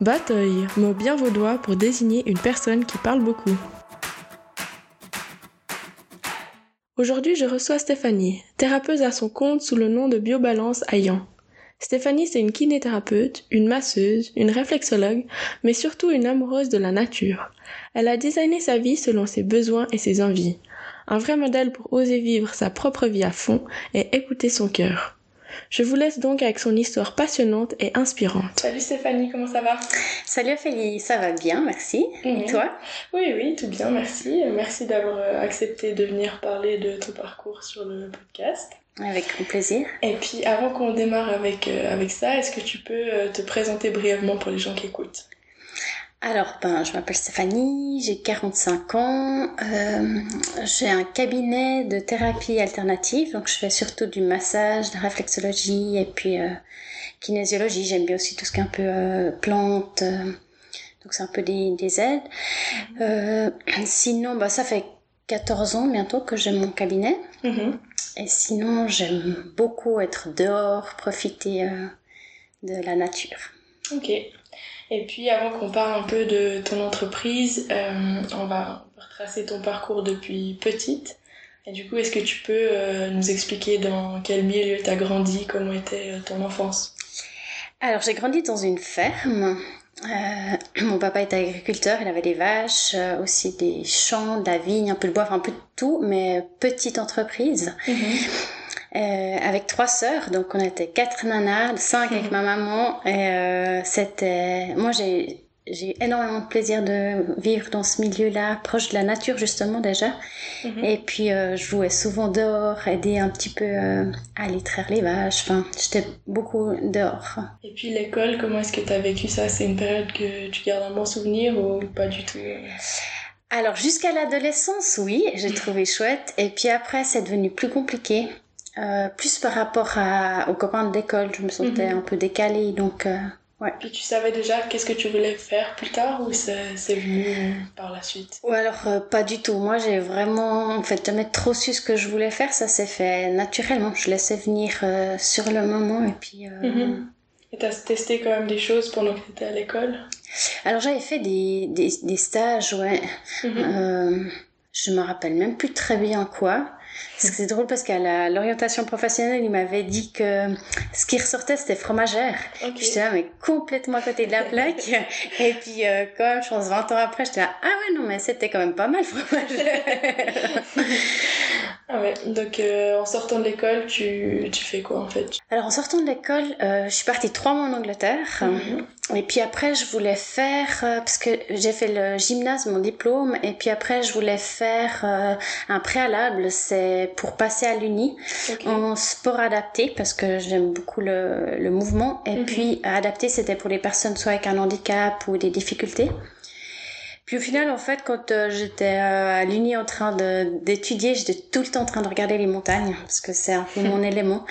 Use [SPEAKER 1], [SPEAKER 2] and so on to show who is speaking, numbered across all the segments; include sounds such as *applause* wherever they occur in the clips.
[SPEAKER 1] Batoy, mot bien vaudois pour désigner une personne qui parle beaucoup. Aujourd'hui, je reçois Stéphanie, thérapeute à son compte sous le nom de Biobalance Ayan. Stéphanie, c'est une kinésithérapeute, une masseuse, une réflexologue, mais surtout une amoureuse de la nature. Elle a designé sa vie selon ses besoins et ses envies. Un vrai modèle pour oser vivre sa propre vie à fond et écouter son cœur. Je vous laisse donc avec son histoire passionnante et inspirante. Salut Stéphanie, comment ça va?
[SPEAKER 2] Salut Ophélie, ça va bien, merci. Et toi?
[SPEAKER 1] Oui, oui, tout bien, merci. Merci d'avoir euh, accepté de venir parler de ton parcours sur le podcast.
[SPEAKER 2] Avec grand plaisir.
[SPEAKER 1] Et puis avant qu'on démarre avec, euh, avec ça, est-ce que tu peux euh, te présenter brièvement pour les gens qui écoutent?
[SPEAKER 2] Alors, ben, je m'appelle Stéphanie, j'ai 45 ans, euh, j'ai un cabinet de thérapie alternative, donc je fais surtout du massage, de la réflexologie et puis euh, kinésiologie. J'aime bien aussi tout ce qui est un peu euh, plantes, euh, donc c'est un peu des, des aides. Euh, sinon, bah, ça fait 14 ans bientôt que j'ai mon cabinet.
[SPEAKER 1] Mhm.
[SPEAKER 2] Et sinon, j'aime beaucoup être dehors, profiter euh, de la nature.
[SPEAKER 1] Ok. Et puis avant qu'on parle un peu de ton entreprise, euh, on va retracer ton parcours depuis petite. Et du coup, est-ce que tu peux euh, nous expliquer dans quel milieu tu as grandi, comment était euh, ton enfance?
[SPEAKER 2] Alors, j'ai grandi dans une ferme. Euh, mon papa était agriculteur, il avait des vaches, euh, aussi des champs, de la vigne, un peu de bois, enfin un peu de tout, mais petite entreprise. Euh, avec trois sœurs, donc on était quatre nanas, cinq avec ma maman. Et euh, c'était, moi j'ai j'ai eu énormément de plaisir de vivre dans ce milieu-là, proche de la nature justement déjà.
[SPEAKER 1] Mhm.
[SPEAKER 2] Et puis euh, je jouais souvent dehors, aider un petit peu euh, à aller traire les vaches. Enfin, j'étais beaucoup dehors.
[SPEAKER 1] Et puis l'école, comment est-ce que tu as vécu ça? C'est une période que tu gardes un bon souvenir ou pas du tout?
[SPEAKER 2] Alors jusqu'à l'adolescence, oui, j'ai trouvé chouette. Et puis après, c'est devenu plus compliqué. Euh, plus par rapport à, aux copains de l'école, je me sentais
[SPEAKER 1] Mhm.
[SPEAKER 2] un peu décalée, donc euh, ouais.
[SPEAKER 1] Puis tu savais déjà qu'est-ce que tu voulais faire plus tard ou c'est venu euh, par la suite?
[SPEAKER 2] Ou alors euh, pas du tout. Moi, j'ai vraiment en fait jamais trop su ce que je voulais faire. Ça s'est fait naturellement. Je laissais venir sur le moment et puis.
[SPEAKER 1] Mhm. Et t'as testé quand même des choses pendant que t'étais à l'école?
[SPEAKER 2] Alors j'avais fait des, des, des stages, ouais. Euh, je me rappelle même plus très bien quoi. C'est drôle parce qu'à l'orientation professionnelle, il m'avait dit que ce qui ressortait c'était fromagère.
[SPEAKER 1] Ok.
[SPEAKER 2] J'étais là, mais complètement à côté de la plaque. *laughs* Et puis, euh, quand même, je pense 20 ans après, j'étais là, ah ouais, non, mais c'était quand même pas mal, fromagère. *laughs*
[SPEAKER 1] Ah ouais, donc euh, en sortant de l'école, tu, tu fais quoi en fait?
[SPEAKER 2] Alors, en sortant de l'école, euh, je suis partie trois mois en Angleterre.
[SPEAKER 1] Mhm.
[SPEAKER 2] Et puis après, je voulais faire, euh, parce que j'ai fait le gymnase, mon diplôme, et puis après, je voulais faire euh, un préalable, c'est pour passer à l'Uni en sport adapté, parce que j'aime beaucoup le, le mouvement. Et
[SPEAKER 1] Mhm.
[SPEAKER 2] puis, adapté, c'était pour les personnes soit avec un handicap ou des difficultés. Puis au final, en fait, quand euh, j'étais euh, à l'Uni en train d'étudier, j'étais tout le temps en train de regarder les montagnes, parce que c'est un peu mon *laughs* élément.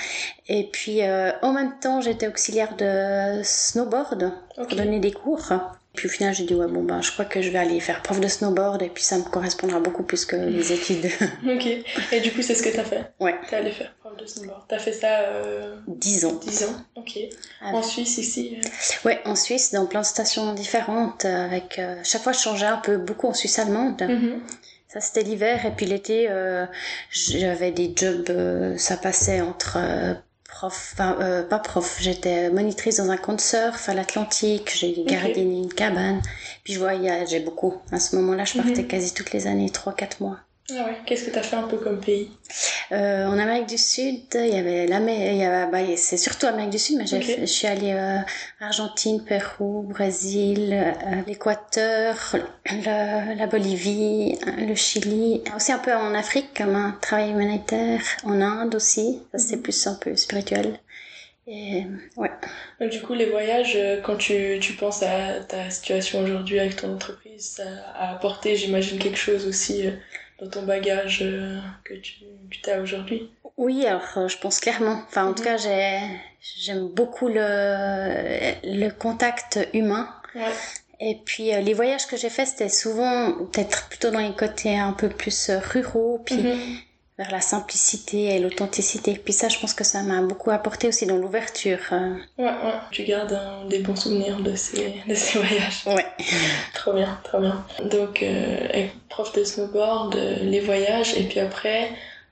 [SPEAKER 2] Et puis, euh, en même temps, j'étais auxiliaire de snowboard pour donner des cours. Puis au final, j'ai dit, ouais, bon, ben, je crois que je vais aller faire prof de snowboard, et puis ça me correspondra beaucoup plus que les *laughs* études. *laughs*
[SPEAKER 1] Ok. Et du coup, c'est ce que t'as fait
[SPEAKER 2] ouais,
[SPEAKER 1] T'es allé faire prof de snowboard. T'as fait ça euh,
[SPEAKER 2] 10 ans.
[SPEAKER 1] 10 ans Ok. En Suisse, ici euh,
[SPEAKER 2] Ouais, en Suisse, dans plein de stations différentes, euh, avec euh, chaque fois je changeais un peu, beaucoup en Suisse allemande.
[SPEAKER 1] Mhm.
[SPEAKER 2] Ça c'était l'hiver et puis l'été, euh, j'avais des jobs, ça passait entre prof, enfin euh, pas prof, j'étais monitrice dans un camp de surf à l'Atlantique, j'ai gardé une cabane, puis je voyageais beaucoup. À ce moment-là, je partais
[SPEAKER 1] Mhm.
[SPEAKER 2] quasi toutes les années, 3-4 mois.
[SPEAKER 1] Ah ouais. Qu'est-ce que t'as fait un peu comme pays
[SPEAKER 2] Euh, en Amérique du Sud, il y avait l'Amérique, bah, c'est surtout Amérique du Sud, mais j'ai
[SPEAKER 1] Ok.
[SPEAKER 2] fait- je suis allée euh, Argentine, Pérou, Brésil, euh, l'Équateur, la Bolivie, le Chili, aussi un peu en Afrique comme un travail humanitaire, en Inde aussi, ça c'est
[SPEAKER 1] Mhm.
[SPEAKER 2] plus un peu spirituel. Et ouais.
[SPEAKER 1] Donc, Du coup, les voyages, euh, quand tu, tu penses à ta situation aujourd'hui avec ton entreprise, ça a apporté, j'imagine, quelque chose aussi euh, dans ton bagage euh, que tu que as aujourd'hui
[SPEAKER 2] Oui, alors euh, je pense clairement. Enfin, en tout
[SPEAKER 1] Mhm.
[SPEAKER 2] cas, j'ai, j'aime beaucoup le, le contact humain.
[SPEAKER 1] Ouais.
[SPEAKER 2] Et puis euh, les voyages que j'ai faits, c'était souvent peut-être plutôt dans les côtés un peu plus euh, ruraux. Puis
[SPEAKER 1] Mhm.
[SPEAKER 2] Vers la simplicité et l'authenticité. Puis ça, je pense que ça m'a beaucoup apporté aussi dans l'ouverture. euh.
[SPEAKER 1] Ouais, ouais. Tu gardes des bons souvenirs de ces, de ces voyages.
[SPEAKER 2] Ouais. *laughs*
[SPEAKER 1] Trop bien, trop bien. Donc, euh, prof de snowboard, euh, les voyages, et puis après,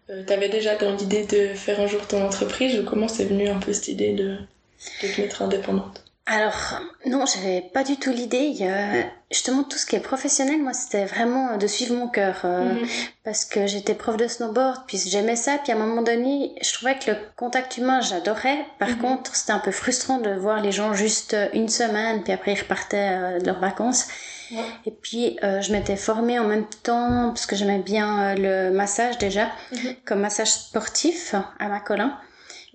[SPEAKER 1] euh, t'avais déjà dans l'idée de faire un jour ton entreprise, ou comment c'est venu un peu cette idée de, de te mettre indépendante?
[SPEAKER 2] Alors, non, j'avais pas du tout l'idée. A- Justement, tout ce qui est professionnel, moi, c'était vraiment de suivre mon cœur. euh,
[SPEAKER 1] Mhm.
[SPEAKER 2] Parce que j'étais prof de snowboard, puis j'aimais ça. Puis à un moment donné, je trouvais que le contact humain, j'adorais. Par
[SPEAKER 1] Mhm.
[SPEAKER 2] contre, c'était un peu frustrant de voir les gens juste une semaine, puis après ils repartaient euh, de leurs vacances.
[SPEAKER 1] Ouais.
[SPEAKER 2] Et puis, euh, je m'étais formée en même temps, parce que j'aimais bien euh, le massage déjà,
[SPEAKER 1] Mhm.
[SPEAKER 2] comme massage sportif à Macolin.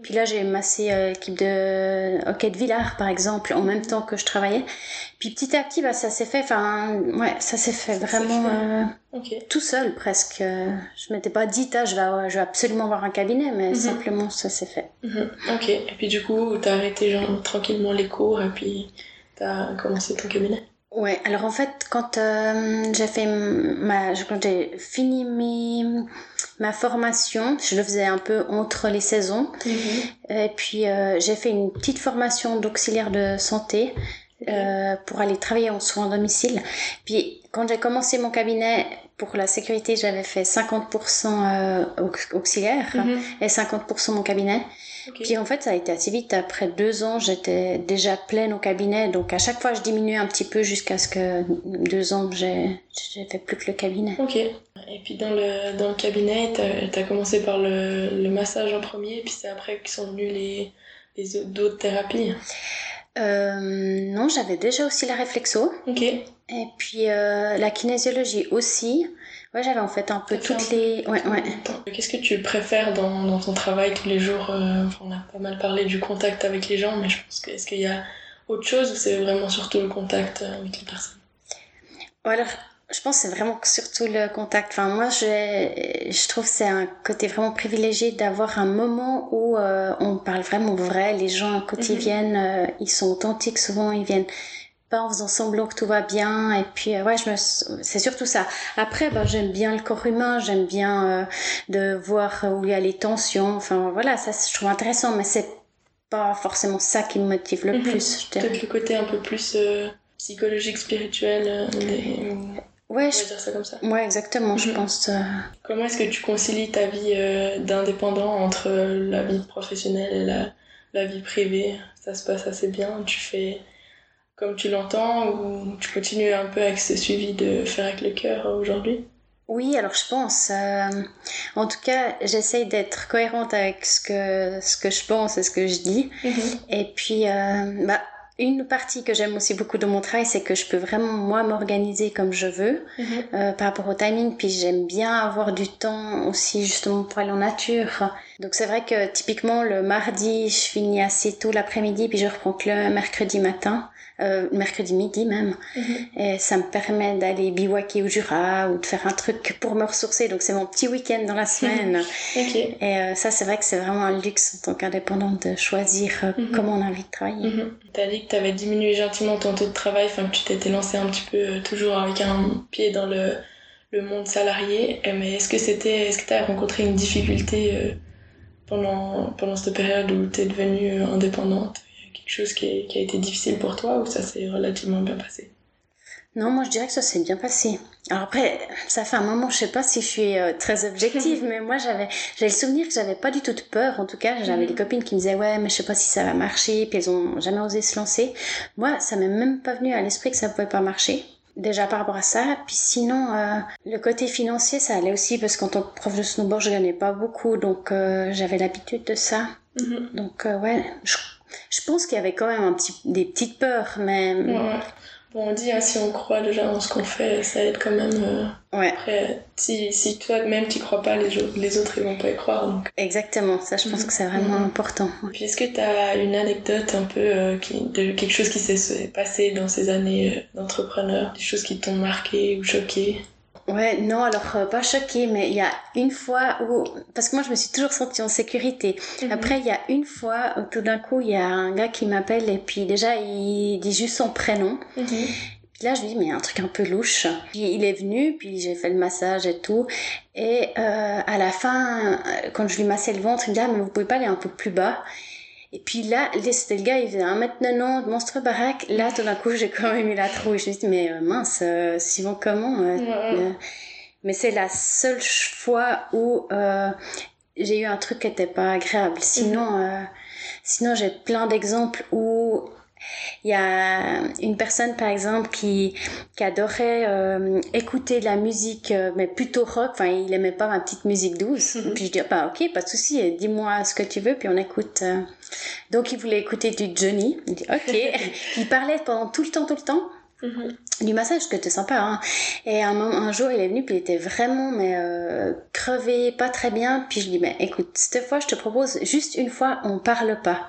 [SPEAKER 2] Puis là, j'ai massé euh, l'équipe de hockey de Villars, par exemple, en même temps que je travaillais. Puis petit à petit, bah, ça s'est fait, enfin, ouais, ça s'est fait vraiment euh, tout seul presque. Euh, Je m'étais pas dit, ah, je vais, je vais absolument avoir un cabinet, mais
[SPEAKER 1] Mhm.
[SPEAKER 2] simplement ça s'est fait.
[SPEAKER 1] Mhm. Ok. Et puis du coup, t'as arrêté genre, tranquillement les cours, et puis t'as commencé ton cabinet?
[SPEAKER 2] Ouais, alors en fait, quand euh, j'ai fait ma, quand j'ai fini mes, ma formation, je le faisais un peu entre les saisons. Et puis euh, j'ai fait une petite formation d'auxiliaire de santé euh, pour aller travailler en soins à domicile. Puis quand j'ai commencé mon cabinet pour la sécurité, j'avais fait 50% euh, aux- auxiliaire
[SPEAKER 1] Mhm.
[SPEAKER 2] et 50% mon cabinet.
[SPEAKER 1] Ok.
[SPEAKER 2] Puis en fait, ça a été assez vite. Après deux ans, j'étais déjà pleine au cabinet. Donc à chaque fois, je diminuais un petit peu jusqu'à ce que deux ans, j'ai fait plus que le cabinet.
[SPEAKER 1] Ok. Et puis dans le, dans le cabinet, t'as as commencé par le, le massage en premier, puis c'est après qu'ils sont venus les, les autres- thérapies.
[SPEAKER 2] Euh, non, j'avais déjà aussi la réflexo.
[SPEAKER 1] Ok.
[SPEAKER 2] Et puis euh, la kinésiologie aussi. Ouais, j'avais en fait un peu toutes
[SPEAKER 1] un
[SPEAKER 2] les... Ouais, ouais.
[SPEAKER 1] Qu'est-ce que tu préfères dans, dans ton travail tous les jours euh, enfin, On a pas mal parlé du contact avec les gens, mais je pense que est-ce qu'il y a autre chose ou c'est vraiment surtout le contact avec les personnes?
[SPEAKER 2] Alors, je pense que c'est vraiment surtout le contact. Enfin, moi, je, je trouve que c'est un côté vraiment privilégié d'avoir un moment où euh, on parle vraiment vrai. Les gens, quand ils
[SPEAKER 1] Mhm.
[SPEAKER 2] viennent, euh, ils sont authentiques souvent. Ils viennent pas en faisant semblant que tout va bien. Et puis, euh, ouais, je me, c'est surtout ça. Après, ben, j'aime bien le corps humain. J'aime bien euh, de voir où il y a les tensions. Enfin, voilà, ça, je trouve intéressant. Mais c'est pas forcément ça qui me motive le
[SPEAKER 1] Mhm.
[SPEAKER 2] plus, je dirais.
[SPEAKER 1] Peut-être le côté un peu plus euh, psychologique, spirituel, des-
[SPEAKER 2] Ouais, je-
[SPEAKER 1] dire ça comme ça.
[SPEAKER 2] ouais, exactement, je
[SPEAKER 1] Mhm.
[SPEAKER 2] pense. euh,
[SPEAKER 1] Comment est-ce que tu concilies ta vie euh, d'indépendant entre euh, la vie professionnelle et la, la vie privée? Ça se passe assez bien Tu fais comme tu l'entends ou tu continues un peu avec ce suivi de faire avec le cœur aujourd'hui?
[SPEAKER 2] Oui, alors je pense. euh, en tout cas, j'essaye d'être cohérente avec ce que, ce que je pense et ce que je dis. Et puis, euh, bah, une partie que j'aime aussi beaucoup de mon travail, c'est que je peux vraiment, moi, m'organiser comme je veux euh, par rapport au timing. Puis j'aime bien avoir du temps aussi, justement, pour aller en nature. Donc c'est vrai que typiquement, le mardi, je finis assez tôt l'après-midi, puis je reprends que le mercredi matin. Euh, mercredi midi même. Et ça me permet d'aller bivouaquer au Jura ou de faire un truc pour me ressourcer. Donc c'est mon petit week-end dans la *laughs* semaine. Et euh, ça, c'est vrai que c'est vraiment un luxe en tant qu'indépendante de choisir euh,
[SPEAKER 1] Mhm.
[SPEAKER 2] comment on a envie de travailler.
[SPEAKER 1] Mhm. T'as dit que t'avais diminué gentiment ton taux de travail, enfin que tu t'étais lancé un petit peu euh, toujours avec un pied dans le, monde salarié. Euh, Mais est-ce que c'était, est-ce que t'as rencontré une difficulté euh, pendant, cette période où t'es devenue euh, indépendante quelque chose qui a été difficile pour toi ou ça s'est relativement bien passé?
[SPEAKER 2] Non, moi je dirais que ça s'est bien passé. Alors après, ça fait un moment, je sais pas si je suis euh, très objective, *laughs* mais moi j'avais j'ai le souvenir que j'avais pas du tout de peur. En tout cas, j'avais
[SPEAKER 1] Mhm.
[SPEAKER 2] des copines qui me disaient ouais, mais je sais pas si ça va marcher, puis elles ont jamais osé se lancer. Moi, ça m'est même pas venu à l'esprit que ça pouvait pas marcher. Déjà par rapport à ça, puis sinon euh, le côté financier ça allait aussi parce qu'en tant que prof de snowboard je gagnais pas beaucoup donc euh, j'avais l'habitude de ça donc euh, ouais je, je pense qu'il y avait quand même un petit, des petites peurs mais
[SPEAKER 1] ouais. Bon, on dit, hein, si on croit déjà en ce qu'on fait, ça aide quand même. euh,
[SPEAKER 2] ouais
[SPEAKER 1] Après, si, si toi-même tu crois pas, les, autres- les autres ils vont pas y croire. Donc.
[SPEAKER 2] Exactement, ça je pense
[SPEAKER 1] Mhm.
[SPEAKER 2] que c'est vraiment
[SPEAKER 1] Mhm.
[SPEAKER 2] important.
[SPEAKER 1] Puis est-ce que tu as une anecdote un peu euh, qui, de quelque chose qui s'est passé dans ces années euh, d'entrepreneur, des choses qui t'ont marqué ou choqué?
[SPEAKER 2] Ouais, non, alors euh, pas choquée, mais il y a une fois où... Parce que moi je me suis toujours sentie en sécurité. Après, il y a une fois où tout d'un coup il y a un gars qui m'appelle et puis déjà il dit juste son prénom.
[SPEAKER 1] Mhm.
[SPEAKER 2] Puis là, je lui dis, mais il y a un truc un peu louche. Puis il est venu, puis j'ai fait le massage et tout. Et euh, à la fin, quand je lui massais le ventre, il me dit, ah, mais vous pouvez pas aller un peu plus bas? Et puis là, c'était le gars, il faisait 1m90, monstre baraque. Là, tout d'un coup, j'ai quand même eu la trouille. Je me suis dit, mais euh, mince, euh, Simon, comment euh, Mais c'est la seule fois où j'ai eu un truc qui n'était pas agréable. Sinon, mhm. sinon j'ai plein d'exemples où il y a une personne, par exemple, qui, qui adorait euh, écouter de la musique, euh, mais plutôt rock. Enfin, il aimait pas ma petite musique douce. Mhm. Puis je dis, bah, ok, pas de souci, dis-moi ce que tu veux, puis on écoute. Euh. Donc, il voulait écouter du Johnny. Il dit, ok. *laughs* il parlait pendant tout le temps, tout le temps. Mhm. du massage que tu sympa hein. et un, un jour il est venu puis il était vraiment mais crevé pas très bien puis je dis mais écoute cette fois je te propose juste une fois on parle pas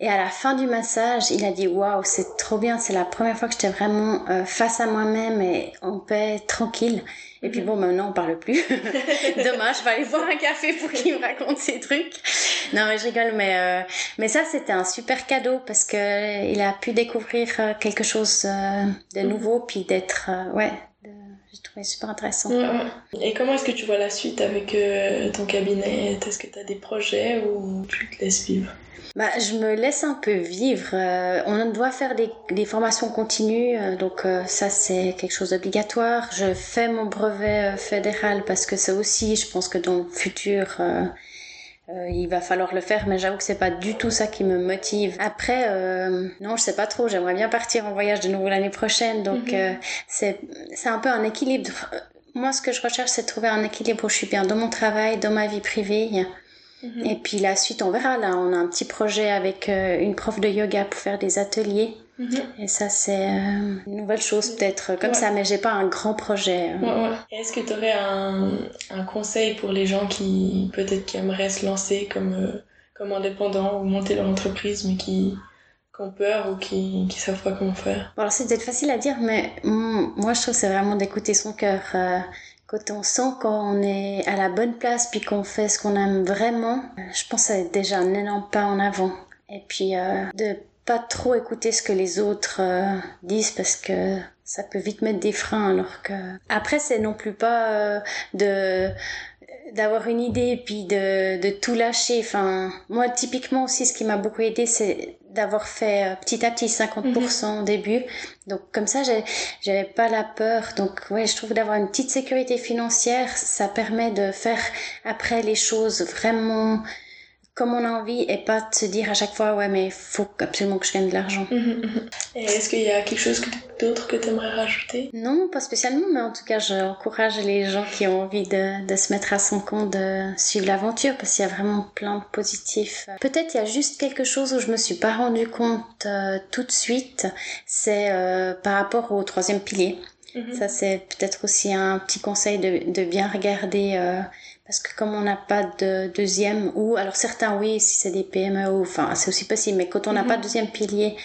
[SPEAKER 2] et à la fin du massage, il a dit waouh, c'est trop bien, c'est la première fois que j'étais vraiment euh, face à moi-même et en paix, tranquille. Et puis mhm. bon, maintenant on parle plus. *laughs* Demain, je vais aller boire un café pour qu'il me raconte ses trucs. Non, mais je rigole, mais euh, mais ça c'était un super cadeau parce que il a pu découvrir euh, quelque chose de mhm. nouveau, puis d'être ouais. J'ai trouvé super intéressant.
[SPEAKER 1] Et comment est-ce que tu vois la suite avec ton cabinet? Est-ce que tu as des projets ou tu te laisses vivre?
[SPEAKER 2] Bah, je me laisse un peu vivre. Euh, on doit faire des, des formations continues, euh, donc euh, ça c'est quelque chose d'obligatoire. Je fais mon brevet fédéral parce que ça aussi, je pense que dans le futur, il va falloir le faire, mais j'avoue que c'est pas du tout ça qui me motive. Après, non, je sais pas trop. J'aimerais bien partir en voyage de nouveau l'année prochaine, donc mhm. c'est c'est un peu un équilibre. Moi, ce que je recherche, c'est de trouver un équilibre où je suis bien dans mon travail, dans ma vie privée. Mhm. Et puis la suite, on verra. Là, on a un petit projet avec euh, une prof de yoga pour faire des ateliers. Mhm. Et ça, c'est euh, une nouvelle chose peut-être comme ça, mais j'ai pas un grand projet.
[SPEAKER 1] Ouais, Est-ce que tu aurais un, un, conseil pour les gens qui peut-être qui aimeraient se lancer comme, euh, comme indépendants ou monter leur entreprise, mais qui, qui ont peur ou qui, qui savent pas comment faire?
[SPEAKER 2] Bon, Alors c'est peut-être facile à dire, mais moi je trouve c'est vraiment d'écouter son cœur quand on sent qu'on est à la bonne place puis qu'on fait ce qu'on aime vraiment, je pense que c'est déjà un énorme pas en avant. Et puis euh, de pas trop écouter ce que les autres euh, disent parce que ça peut vite mettre des freins alors que après c'est non plus pas euh, de d'avoir une idée puis de, de tout lâcher enfin moi typiquement aussi ce qui m'a beaucoup aidé c'est d'avoir fait euh, petit à petit 50% au début. Donc comme ça, j'avais pas la peur. Donc ouais, je trouve d'avoir une petite sécurité financière, ça permet de faire après les choses vraiment comme on a envie et pas de se dire à chaque fois ouais mais il faut absolument que je gagne de l'argent. Mhm,
[SPEAKER 1] mhm. Et est-ce qu'il y a quelque chose d'autre que tu aimerais rajouter?
[SPEAKER 2] Non, pas spécialement, mais en tout cas j'encourage les gens qui ont envie de, de se mettre à son compte de suivre l'aventure parce qu'il y a vraiment plein de positifs. Peut-être il y a juste quelque chose où je me suis pas rendu compte euh, tout de suite, c'est euh, par rapport au troisième pilier. Mhm. Ça c'est peut-être aussi un petit conseil de, de bien regarder. Euh, parce que comme on n'a pas de deuxième, ou alors certains oui, si c'est des PME, ou, enfin c'est aussi possible, mais quand on n'a pas de mhm. deuxième pilier,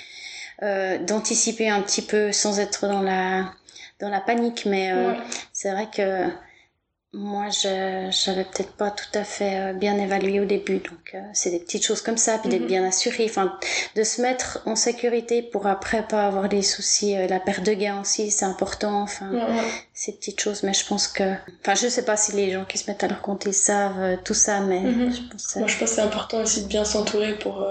[SPEAKER 2] euh, d'anticiper un petit peu sans être dans la dans la panique, mais euh, c'est vrai que moi, je j'avais peut-être pas tout à fait euh, bien évalué au début, donc euh, c'est des petites choses comme ça, puis d'être mhm. bien assuré, enfin de se mettre en sécurité pour après pas avoir des soucis, euh, la perte de gain aussi, c'est important, enfin ces petites choses. Mais je pense que, enfin je sais pas si les gens qui se mettent à leur compte ils savent tout ça, mais
[SPEAKER 1] mhm. je pense. Moi, je pense que c'est important aussi de bien s'entourer pour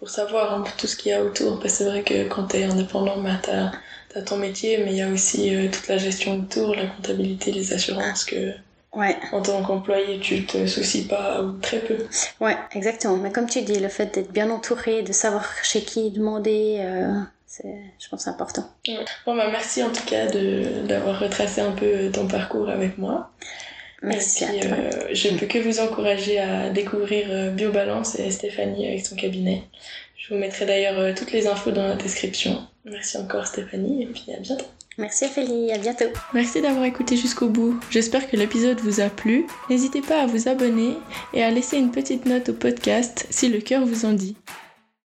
[SPEAKER 1] pour savoir un peu tout ce qu'il y a autour. Parce que c'est vrai que quand t'es indépendant, bah, t'as as ton métier, mais il y a aussi toute la gestion autour, la comptabilité, les assurances que
[SPEAKER 2] Ouais.
[SPEAKER 1] En tant qu'employé, tu te soucies pas ou très peu.
[SPEAKER 2] Ouais, exactement. Mais comme tu dis, le fait d'être bien entouré, de savoir chez qui demander, euh, c'est, je pense, important.
[SPEAKER 1] Bon, bah, merci en tout cas de, d'avoir retracé un peu ton parcours avec moi.
[SPEAKER 2] Merci
[SPEAKER 1] et
[SPEAKER 2] puis, à toi.
[SPEAKER 1] Euh, je ne peux que vous encourager à découvrir euh, Biobalance et Stéphanie avec son cabinet. Je vous mettrai d'ailleurs euh, toutes les infos dans la description. Merci encore Stéphanie et puis à bientôt.
[SPEAKER 2] Merci Ophélie, à bientôt.
[SPEAKER 1] Merci d'avoir écouté jusqu'au bout. J'espère que l'épisode vous a plu. N'hésitez pas à vous abonner et à laisser une petite note au podcast si le cœur vous en dit.